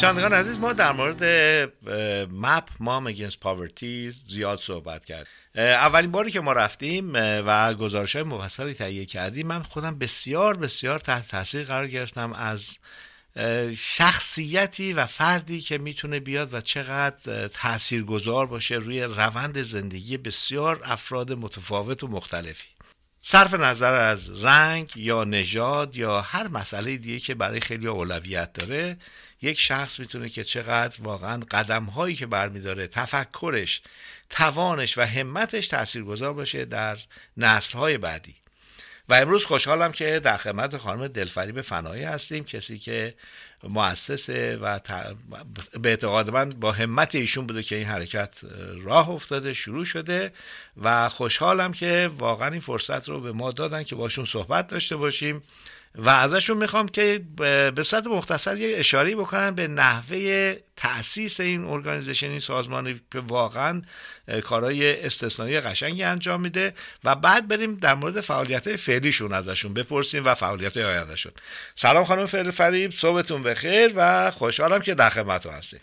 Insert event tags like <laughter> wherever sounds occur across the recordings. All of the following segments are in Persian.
شنوندگان عزیز ما در مورد مپ Moms Against Poverty زیاد صحبت کرد. اولین باری که ما رفتیم و گزارش های مفصلی تهیه کردیم من خودم بسیار بسیار تحت تاثیر قرار گرفتم از شخصیتی و فردی که می‌تونه بیاد و چقدر تأثیر گذار باشه روی روند زندگی بسیار افراد متفاوت و مختلفی. صرف نظر از رنگ یا نژاد یا هر مسئله دیگه که برای خیلی اولویت داره یک شخص می‌تونه که چقدر واقعا قدم هایی که برمیداره تفکرش توانش و همتش تاثیرگذار باشه در نسل های بعدی. و امروز خوشحالم که در خدمت خانم دلفریب فنایی هستیم کسی که مؤسسه و به اعتقاد من با همت ایشون بوده که این حرکت راه افتاده شروع شده و خوشحالم که واقعا این فرصت رو به ما دادن که باشون صحبت داشته باشیم. و ازشون می‌خوام که به صورت مختصر یه اشاره بکنن به نحوه تاسیس این ارگانیزیشن این سازمانی که واقعا کارهای استثنایی قشنگی انجام میده و بعد بریم در مورد فعالیت فعلیشون ازشون بپرسیم و فعالیت آیندهشون. سلام خانم فعل فریب صبحتون بخیر و خوشحالم که در خدمتتون هستیم.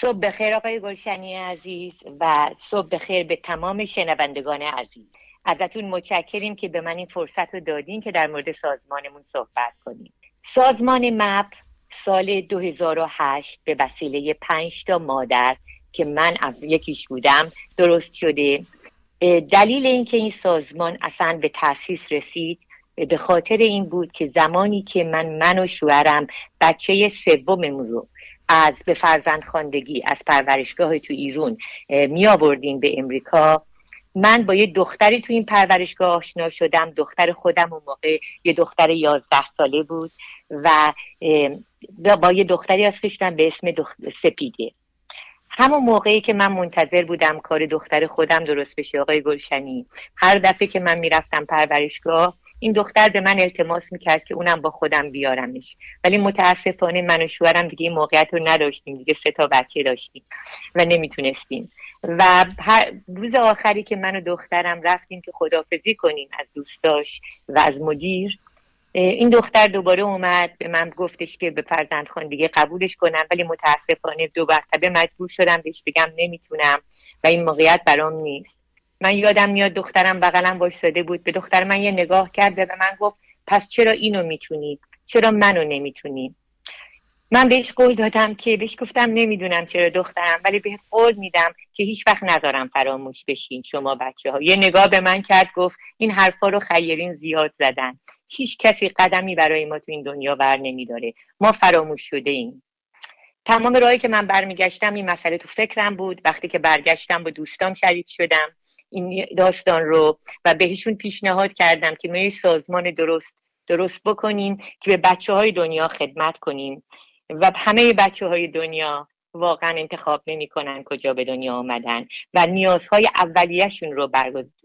صبح بخیر آقای گلشنی عزیز و صبح بخیر به تمام شنوندگان عزیز. ازتون متشکریم که به من این فرصت رو دادین که در مورد سازمانمون صحبت کنیم. سازمان مپ سال 2008 به وسیله پنج تا مادر که من از یکیش بودم درست شده. دلیل اینکه این سازمان اصلا به تاسیس رسید به خاطر این بود که زمانی که من من و شوهرم بچه سوم موضوع از به فرزند خاندگی از پرورشگاه تو ایرون می آوردیم به امریکا. من با یه دختری تو این پرورشگاه آشنا شدم. دختر خودم اون موقع یه دختر یازده ساله بود و با یه دختری آشنا به اسم سپیده. همون موقعی که من منتظر بودم کار دختر خودم درست بشه آقای گلشنی هر دفعه که من می‌رفتم پرورشگاه این دختر به من التماس می‌کرد که اونم با خودم بیارمش. ولی متاسفانه من و شوهرم دیگه این موقعیت رو نداشتیم دیگه سه تا بچه داشتیم و نمی‌تونستیم. و روز آخری که من و دخترم رفتیم که خدافزی کنیم از دوستاش و از مدیر این دختر دوباره اومد به من گفتش که به فرزند دیگه قبولش کنم ولی متاسفانه دو مرتبه مجبور شدم بهش بگم نمی‌تونم و این موقعیت برام نیست. من یادم میاد دخترم بغلم وایساده بود. به دختر من یه نگاه کرد و به من گفت پس چرا اینو می‌تونی؟ چرا منو نمی‌تونی؟ من بهش قول دادم که بهش گفتم نمی‌دونم چرا دخترم ولی به قول میدم که هیچ وقت نذارم فراموش بشین شما بچه ها یه نگاه به من کرد گفت این حرفا رو خیرین زیاد زدن. هیچ کسی قدمی برای ما تو این دنیا بر نمیداره. ما فراموش شده ایم. تمام راهی که من برمیگشتم این مسئله تو فکرم بود. وقتی که برگشتم با دوستان شریک شدم. این داستان رو و بهشون پیشنهاد کردم که ما سازمان درست درست بکنیم که به بچه های دنیا خدمت کنیم و همه بچه های دنیا واقعا انتخاب نمی‌کنن کجا به دنیا آمدن و نیازهای اولیهشون رو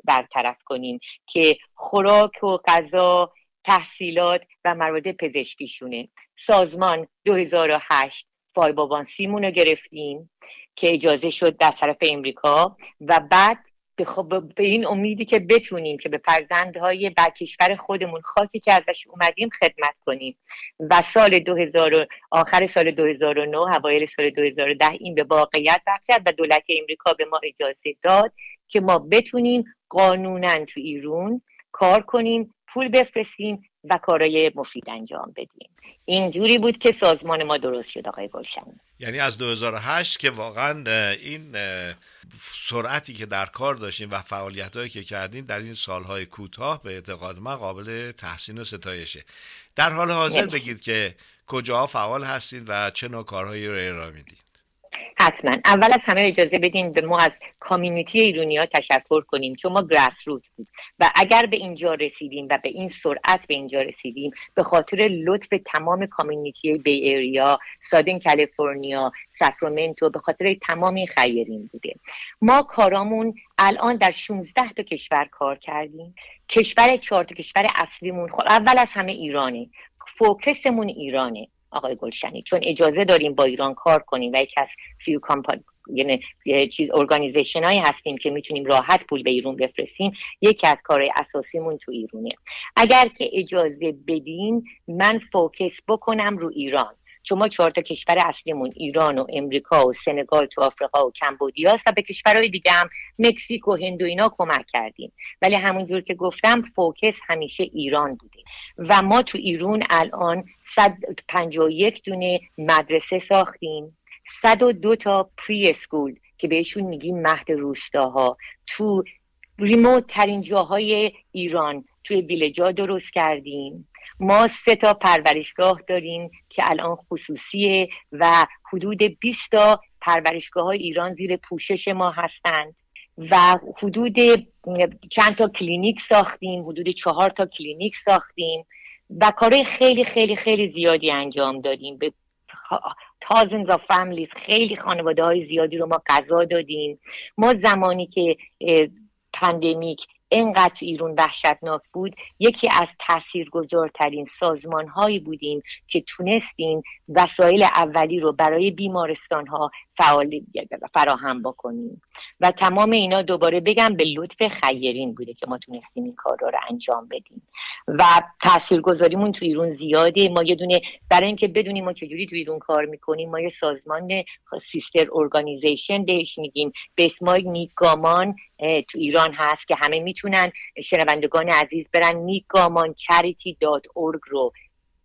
برطرف کنیم که خوراک و غذا تحصیلات و موارد پزشکیشونه. سازمان 2008 فایبابان سیمون رو گرفتیم که اجازه شد در طرف امریکا و بعد خب به این امیدی که بتونیم که به فرزندهای کشور خودمون خاکی که ازش اومدیم خدمت کنیم. و سال 2000 آخر سال 2009 اوایل سال 2010 این به واقعیت کرد و دولت امریکا به ما اجازه داد که ما بتونیم قانونا تو ایرون کار کنیم پول بفرستیم و کارای مفید انجام بدیم. اینجوری بود که سازمان ما درست شد آقای گلشنی یعنی از 2008 که واقعا این سرعتی که در کار داشتیم و فعالیت هایی که کردیم در این سالهای کوتاه به اعتقاد من قابل تحسین و ستایشه. در حال حاضر بگید که کجاها فعال هستید و چه نوع کارهایی رو ارائه می‌دید. حتما. اول از همه اجازه بدین به ما از کامیونیتی ایرونی ها تشکر کنیم چون ما گراس روت بود. و اگر به اینجا رسیدیم و به این سرعت به اینجا رسیدیم به خاطر لطف تمام کامیونیتی بی ایریا Southern California ساکرامنتو به خاطر تمام خیرین بوده. ما کارامون الان در 16 تا کشور کار کردیم. کشور چهار تا کشور اصلیمون خب اول از همه ایرانه. focus مون ایرانه. آقای گلشنی چون اجازه داریم با ایران کار کنیم و یکی از few compan یعنی چیز organization هایی هستیم که می‌تونیم راحت پول به ایران بفرستیم یکی از کارهای اساسیمون تو ایرونه. اگر که اجازه بدین من focus بکنم رو ایران. شما چهار تا کشور اصلیمون ایران و امریکا و سنگال تو آفریقا و کمبودیا و به کشورهای دیگه هم مکزیک و هند و اینا کمک کردیم. ولی همونجور که گفتم فوکس همیشه ایران بوده. و ما تو ایران الان 151 دونه مدرسه ساختیم. 102 تا پری اسکول که بهشون میگیم مهد روستاها. تو ریموت ترین جاهای ایران توی بیلجا درست کردیم. ما سه تا پرورشگاه داریم که الان خصوصیه و حدود 20 تا پرورشگاه های ایران زیر پوشش ما هستند. و حدود چند تا کلینیک ساختیم حدود چهار تا کلینیک ساختیم و کارهای خیلی خیلی خیلی زیادی انجام دادیم. به thousands of families خیلی خانواده های زیادی رو ما غذا دادیم. ما زمانی که پندمیک اینقدر ایرون وحشتناک بود. یکی از تاثیرگذارترین سازمان هایی بودیم که تونستیم وسایل اولی رو برای بیمارستان ها فعال فراهم بکنیم. و تمام اینا دوباره بگم به لطف خیرین بوده که ما تونستیم این کار رو انجام بدیم. و تاثیرگذاریمون تو ایرون زیاده. ما یه دونه برای اینکه بدونیم ما چجوری تو ایرون کار می‌کنیم ما یه سازمان sister organization بهش میگیم. به اسم نیک‌گامان تو ایران هست که همه می‌تونن شنوندگان عزیز برن نیک‌گامان charity dot رو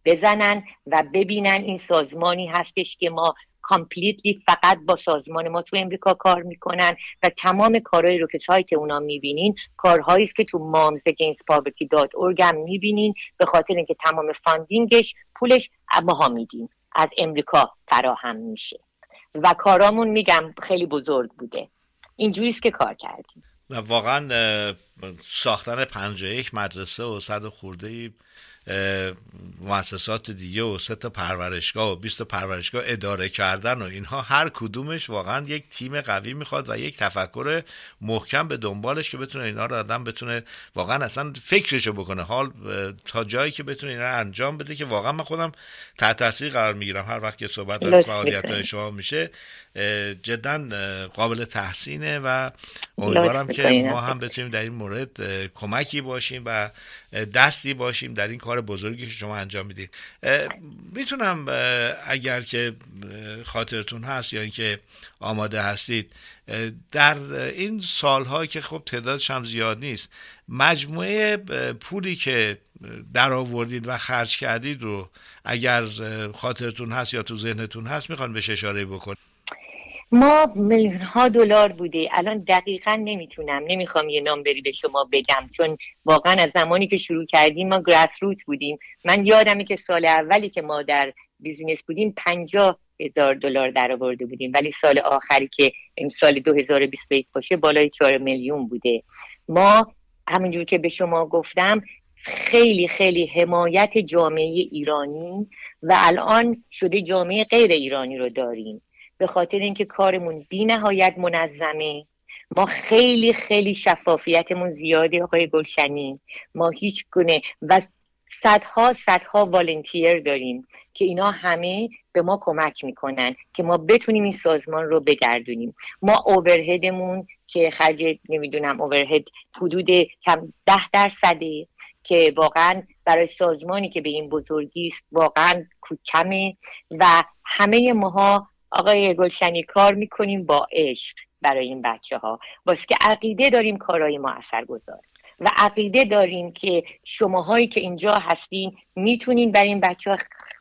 بزنن و ببینن این سازمانی هستش که ما completely فقط با سازمان ما تو امریکا کار می‌کنن و تمام کارهایی رو که سایت اونا می‌بینین کارهایی است که تو Moms Against Poverty dot هم می‌بینین به خاطر اینکه تمام funding ش پولش ماها میدیم. از امریکا فراهم میشه. و کارامون میگم خیلی بزرگ بوده. اینجوریست که کار کردیم. و واقعا ساختن 51 مدرسه و صد خورده مؤسسات دیگه و سه تا پرورشگاه و 20 تا پرورشگاه اداره کردن و اینها هر کدومش واقعا یک تیم قوی می‌خواد و یک تفکر محکم به دنبالش که بتونه اینا رو آدم بتونه واقعا اصلا فکرشو بکنه. حال تا جایی که بتونه اینا رو انجام بده که واقعا من خودم تحت تاثیر قرار می‌گیرم. هر وقت که صحبت از فعالیت های شما میشه جدا قابل تحسینه و امیدوارم که ما هم بتونیم در این مورد کمکی باشیم و دستی باشیم در این کار بزرگی که شما انجام می‌دید. می‌تونم اگر که خاطرتون هست یا اینکه آماده هستید در این سالها که خب تعدادش هم زیاد نیست مجموعه پولی که در آوردید و خرج کردید رو اگر خاطرتون هست یا تو ذهنتون هست می‌خوان بهش اشاره بکنید. ما میلیون ها دلار بوده. الان دقیقا نمی‌تونم نمی‌خوام یه نامبری به شما بگم. چون واقعا از زمانی که شروع کردیم ما گراس روت بودیم. من یادمه که سال اولی که ما در بیزینس بودیم پنجاه هزار دلار در آورده بودیم. ولی سال آخری که سال 2021 باشه بالای 4 میلیون بوده. ما همونجور که به شما گفتم خیلی خیلی حمایت جامعه ایرانی و الان شده جامعه غیر ایرانی رو داریم. به خاطر اینکه کارمون بی نهایت منظمه. ما خیلی خیلی شفافیتمون زیاده آقای گلشنی. ما هیچ گونه و صدها صدها والنتیر داریم که اینا همه به ما کمک می‌کنن که ما بتونیم این سازمان رو بگردونیم. ما اوورهدمون که خرج نمی‌دونم اوورهد حدود کم ده درصده که واقعا برای سازمانی که به این بزرگی است واقعا کمه و همه ماها آقای گلشنی کار می‌کنیم با عشق برای این بچه ها واسه که عقیده داریم کارای ما اثر گذار و عقیده داریم که شماهایی که اینجا هستین می‌تونین برای این بچه ها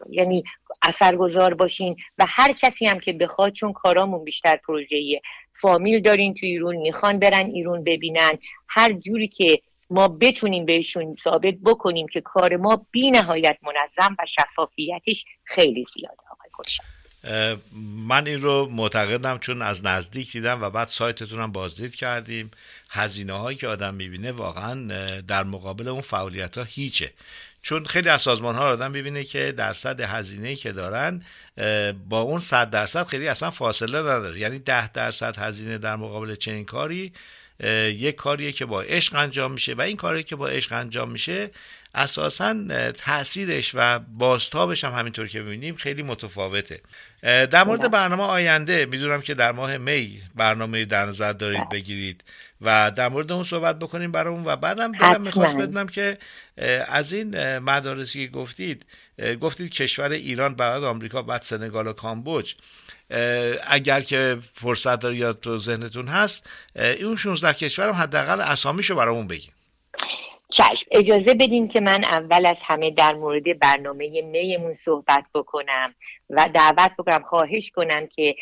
یعنی اثرگذار باشین و هر کسی هم که بخواد چون کارامون بیشتر پروژه‌ایه فامیل دارین تو ایرون می‌خوان برن ایرون ببینن. هر جوری که ما بتونیم بهشون ثابت بکنیم که کار ما بی نهایت منظم و شفافیتش خیلی زیاده. آقای من این رو معتقدم چون از نزدیک دیدم و بعد سایتتون هم بازدید کردیم. هزینه هایی که آدم می‌بینه واقعا در مقابل اون فعالیت ها هیچه. چون خیلی از سازمان ها آدم ببینه که درصد هزینه که دارن با اون صد درصد خیلی اصلا فاصله نداره. یعنی ده درصد هزینه در مقابل چنین کاری یک کاریه که با عشق انجام میشه و این کاری که با عشق انجام میشه اساسا تاثیرش و بازتابش هم همینطور که می‌بینیم خیلی متفاوته. در مورد برنامه آینده می‌دونم که در ماه می برنامه در نظر دارید بگیرید و در مورد اون صحبت بکنیم برامون و بعدم دلم می‌خواست بدونم که از این مدارسی که گفتید گفتید کشور ایران بعد آمریکا بعد سنگال و کامبوج اگر که فرصت داری یا تو ذهنتون هست اون 16 کشور هم حداقل اسامیشو برامون بگیم چشم. اجازه بدین که من اول از همه در مورد برنامه میمون صحبت بکنم و دعوت بکنم خواهش کنم که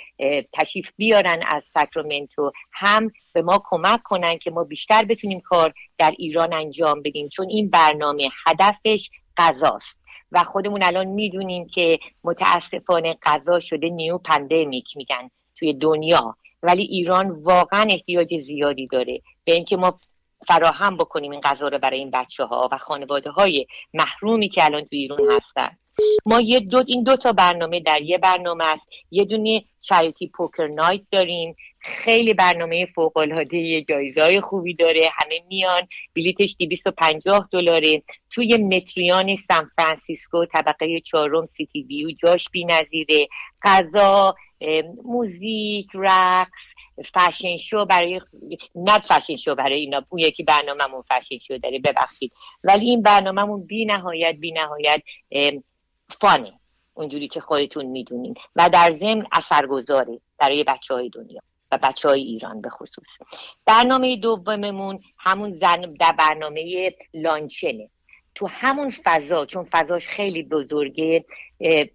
تشریف بیارن از ساکرامنتو. هم به ما کمک کنن که ما بیشتر بتونیم کار در ایران انجام بدیم چون این برنامه هدفش غذاست. و خودمون الان می‌دونیم که متاسفانه غذا شده new pandemic میگن توی دنیا. ولی ایران واقعا احتیاج زیادی داره. به اینکه ما فراهم بکنیم این غذا رو برای این بچه ها و خانواده های محرومی که الان تو ایران هستن. ما یه دو این دو تا برنامه در یه برنامه است. یه دونه charity poker night داریم. خیلی برنامه فوق العاده جایزه خوبی داره. همه میان. بلیتش 250 دلاره. توی Metreon سان فرانسیسکو طبقه چهارم City View جاش بی‌نظیره. غذا موزیک رقص fashion show برای نه fashion show برای اینا. اون یکی برنامهمون fashion show داره. ببخشید. ولی این برنامهمون بی نهایت بی نهایت fun ه. اونجوری که خودتون می‌دونین. و در ضمن اثرگذاره برای بچه های دنیا و بچه های ایران به خصوص. برنامه دوممون همون زن در برنامه لانچنه تو همون فضا چون فضاش خیلی بزرگه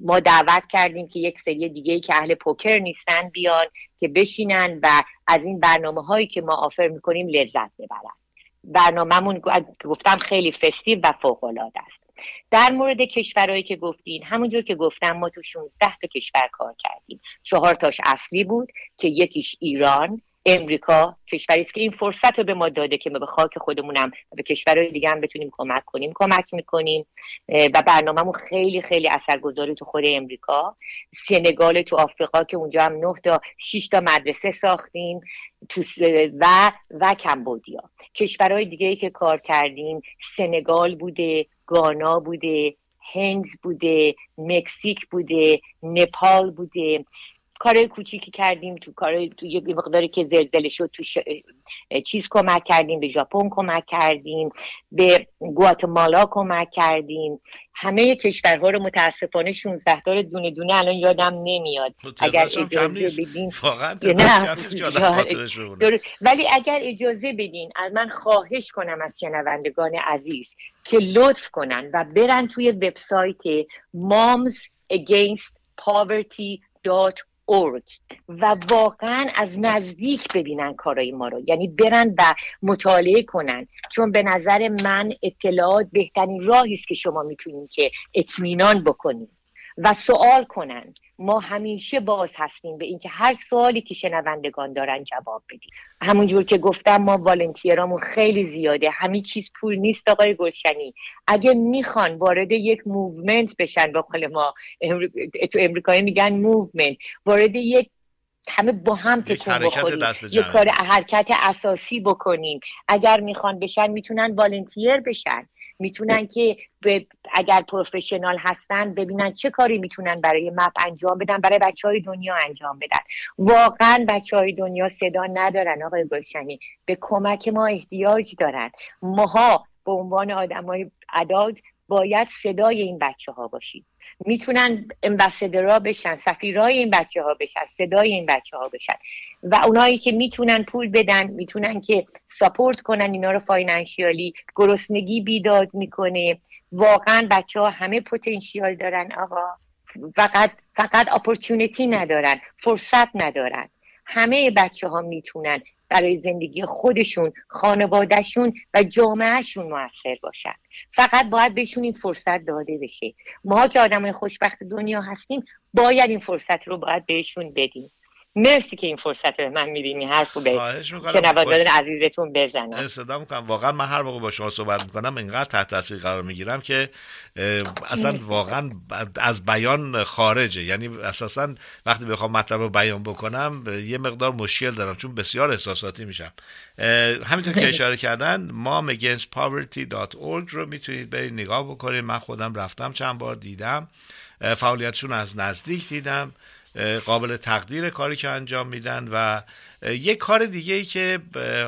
ما دعوت کردیم که یک سری دیگه که اهل پوکر نیستن بیان که بشینن و از این برنامه هایی که ما آفر می‌کنیم لذت ببرن. برنامهمون گفتم خیلی فستیو و فوق العاده است. در مورد کشورهایی که گفتین همونجور که گفتم ما تو 16 تا کشور کار کردیم. چهار تاش اصلی بود که یکیش ایران امریکا کشوری است که این فرصت رو به ما داده که ما به خاک خودمونم به کشورهای دیگه هم بتونیم کمک کنیم کمک می‌کنیم. و برنامهمون خیلی خیلی اثرگذاری تو خود امریکا. سنگال تو آفریقا که اونجا هم نه تا 6 تا مدرسه ساختیم تو و و کمبودیا. کشورهای دیگه که کار کردیم سنگال بوده گانا بوده هند بوده مکزیک بوده نپال بوده. کار کوچیکی کردیم تو کار تو یه مقداری که زلزله شد تو چیز کمک کردیم به ژاپن کمک کردیم به گواتمالا کمک کردیم. همه کشورها رو متاسفانه 16 تا دونه دونه الان یادم نمیاد. اگر اجازه بدین <laughs> ولی اگر اجازه بدین از من خواهش کنم از شنوندگان عزیز که لطف کنن و برن توی وبسایت moms against poverty و واقعا از نزدیک ببینن کارای ما رو. یعنی برن و مطالعه کنن. چون به نظر من اطلاعات بهترین راهی است که شما می‌تونید که اطمینان بکنید و سوال کنن. ما همیشه باز هستیم به اینکه هر سوالی که شنوندگان دارن جواب بدیم. همونجور که گفتم ما والنتیرامون خیلی زیاده. همین چیز پول نیست آقای گلشنی. اگه می‌خوان وارد یک movement بشن به قول ما تو امریکایی میگن movement. وارد یک همه با هم تکون بخوریم. یک کار حرکت اساسی بکنیم. اگر می‌خوان بشن می‌تونن volunteer بشن. می‌تونن که اگر professional هستن ببینن چه کاری می‌تونن برای مپ انجام بدن برای بچه های دنیا انجام بدن. واقعا بچه های دنیا صدا ندارن آقای گلشنی. به کمک ما احتیاج دارن. ماها به عنوان آدم های عداد باید صدای این بچه ها باشید می‌تونن امبسدرا بشن سفیرای این بچه ها بشن صدای این بچه ها بشن. و اونایی که می‌تونن پول بدن می‌تونن که ساپورت کنن اینا رو فاینانشیالی گرسنگی بیداد می‌کنه. واقعا بچه ها همه پتانسیال دارن آقا. فقط فقط اپورتونیتی ندارن فرصت ندارن. همه بچه ها می‌تونن. برای زندگی خودشون خانوادهشون و جامعهشون موثر باشن. فقط باید بهشون این فرصت داده بشه. ما که آدم خوشبخت دنیا هستیم باید این فرصت رو باید بهشون بدیم. مرسی که این فرصت به من میدینی حرف به شنوادان عزیزتون بزنم. صدا می‌کنم. واقعا من هر موقع با شما صحبت می‌کنم اینقدر تحت تاثیر قرار می‌گیرم که اصلا واقعا از بیان خارجه. یعنی اساسا وقتی بخوام مطلب رو بیان بکنم یه مقدار مشکل دارم چون بسیار احساساتی میشم. همینطور که اشاره کردن ما againstpoverty.org رو می‌تونید برید نگاه بکنید. من خودم رفتم چند بار دیدم. فعالیتشون از نزدیک دیدم. قابل تقدیر کاری که انجام میدن و یک کار دیگه ای که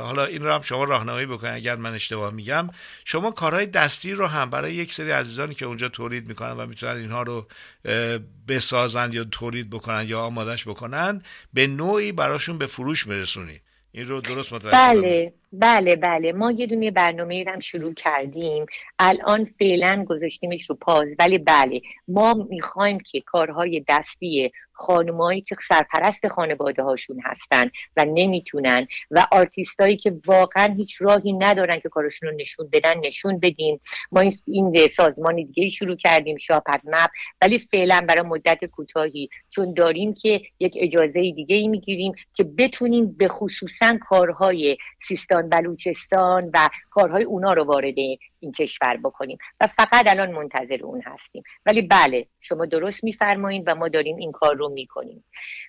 حالا این رو هم شما راهنمایی بکنید اگر من اشتباه میگم. شما کارهای دستی رو هم برای یک سری عزیزانی که اونجا تولید می‌کنن و می‌تونن اینها رو بسازن یا تولید بکنن یا آمادش بکنن به نوعی براشون به فروش میرسونید این رو درست متوجه بله بله بله. ما یه دونه برنامه هم شروع کردیم. الان فعلا گذاشتیمش رو پاز. ولی بله ما می‌خوایم که کارهای دستی خانمایی که سرپرست خانواده هاشون هستن و نمی‌تونن و آرتیستایی که واقعا هیچ راهی ندارن که کارشون رو نشون بدن نشون بدیم. ما این سازمان دیگه شروع کردیم شاپد مپ ولی فعلا برای مدت کوتاهی. چون داریم که یک اجازه دیگه ای می‌گیریم که بتونیم به خصوصا کارهای سیستان بلوچستان و کارهای اونا رو وارد این کشور بکنیم. و فقط الان منتظر اون هستیم. ولی بله شما درست میفرمایید و ما داریم این کار رو می‌کنیم.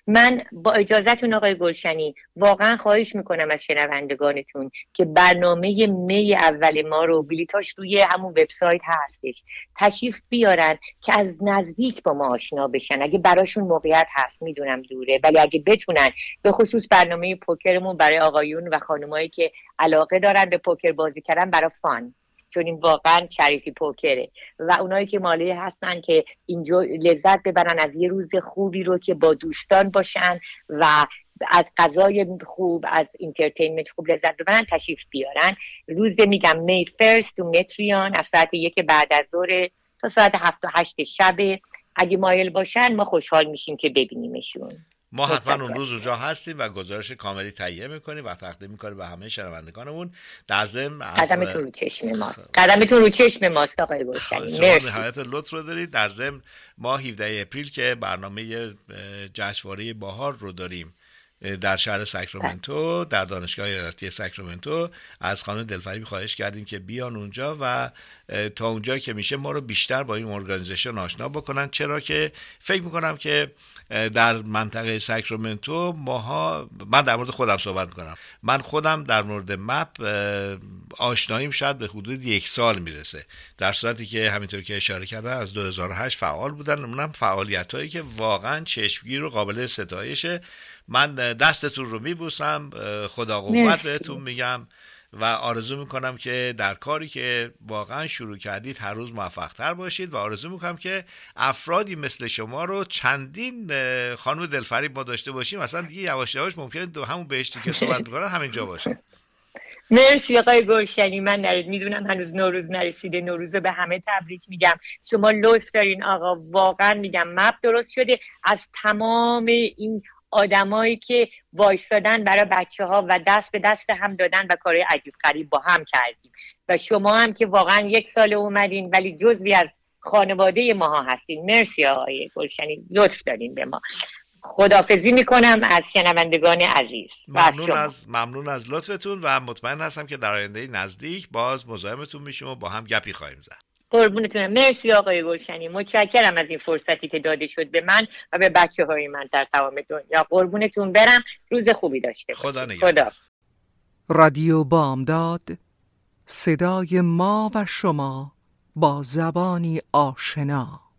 من با اجازهتون آقای گلشنی واقعا خواهش می‌کنم از شنوندگانتون که برنامه می اول ما رو بلیتاش روی همون وبسایت هستش تشریف بیارن که از نزدیک با ما آشنا بشن. اگه براشون موقعیت هست می‌دونم دوره ولی اگه بتونن به خصوص برنامه پوکرمون برای آقایون و خانمایی که علاقه دارن به پوکر بازی کردن برای fun چون این واقعا charity poker ه. و اونایی که مالی هستن که اینجا لذت ببرن از یه روز خوبی رو که با دوستان باشن و از غذای خوب از entertainment خوب لذت ببرن تشریف بیارن. روز میگم می فرست تو متریان از ساعت یک بعد از ظهر تا ساعت هفت و هشت شب. اگه مایل باشن ما خوشحال میشیم که ببینیمشون. ما حتما اون روز اونجا هستیم و گزارش کاملی تهیه می‌کنیم و تقدیم می‌کنیم به همه شنوندگانمون. در ضمن از قدمتون رو چشم ماست. قدمتون رو چشم ماست آقای نهایت لطف رو دارید. در ضمن ما 17 اپریل که برنامه جشنواره باهار رو داریم. در شهر ساکرامنتو در دانشگاه ایالتی ساکرامنتو از خانم دلفریبی خواهش کردیم که بیان اونجا و تا اونجا که میشه ما رو بیشتر با این ارگانیزیشن آشنا بکنن. چرا که فکر می‌کنم که در منطقه ساکرامنتو ماها من در مورد خودم صحبت می‌کنم. من خودم در مورد مپ آشناییم شاید به حدود یک سال می‌رسه. در صورتی که همینطور که اشاره کردن از 2008 فعال بودن. اونم فعالیت هایی که واقعا چشمگیر و قابل ستایشه. من دستتون رو میبوسم خدا قوت بهتون میگم و آرزو می‌کنم که در کاری که واقعا شروع کردید هر روز موفق تر باشید و آرزو می‌کنم که افرادی مثل شما رو چندین خانم دلفریب ما داشته باشیم. مثلا دیگه یواش یواش ممکنه دو همون بهشتی که صحبت می‌کنن همینجا باشه. <laughs> مرسی آقای گلشنی. من نرید می‌دونم هنوز نوروز نرسیده. نوروز به همه تبریک میگم. شما لطف دارین آقا. واقعا میگم مپ درست شده. از تمام این آدمایی که وایستادن برای بچه ها و دست به دست هم دادن و کارهای عجیب غریب با هم کردیم. و شما هم که واقعا یک سال اومدین ولی جزوی از خانواده ماها هستین. مرسی آقای گلشنی. لطف دارین به ما. خدافزی می‌کنم از شنوندگان عزیز ممنون از ممنون از لطفتون و مطمئن هستم که در آینده نزدیک باز مزاحمتون میشیم و با هم گپی خواهیم زد. قربونتونم مرسی آقای گلشنی. متشکرم از این فرصتی که داده شد به من و به بچه های من در تمام دنیا. قربونتون برم. روز خوبی داشته خدا خدا. رادیو بامداد صدای ما و شما با زبانی آشنا.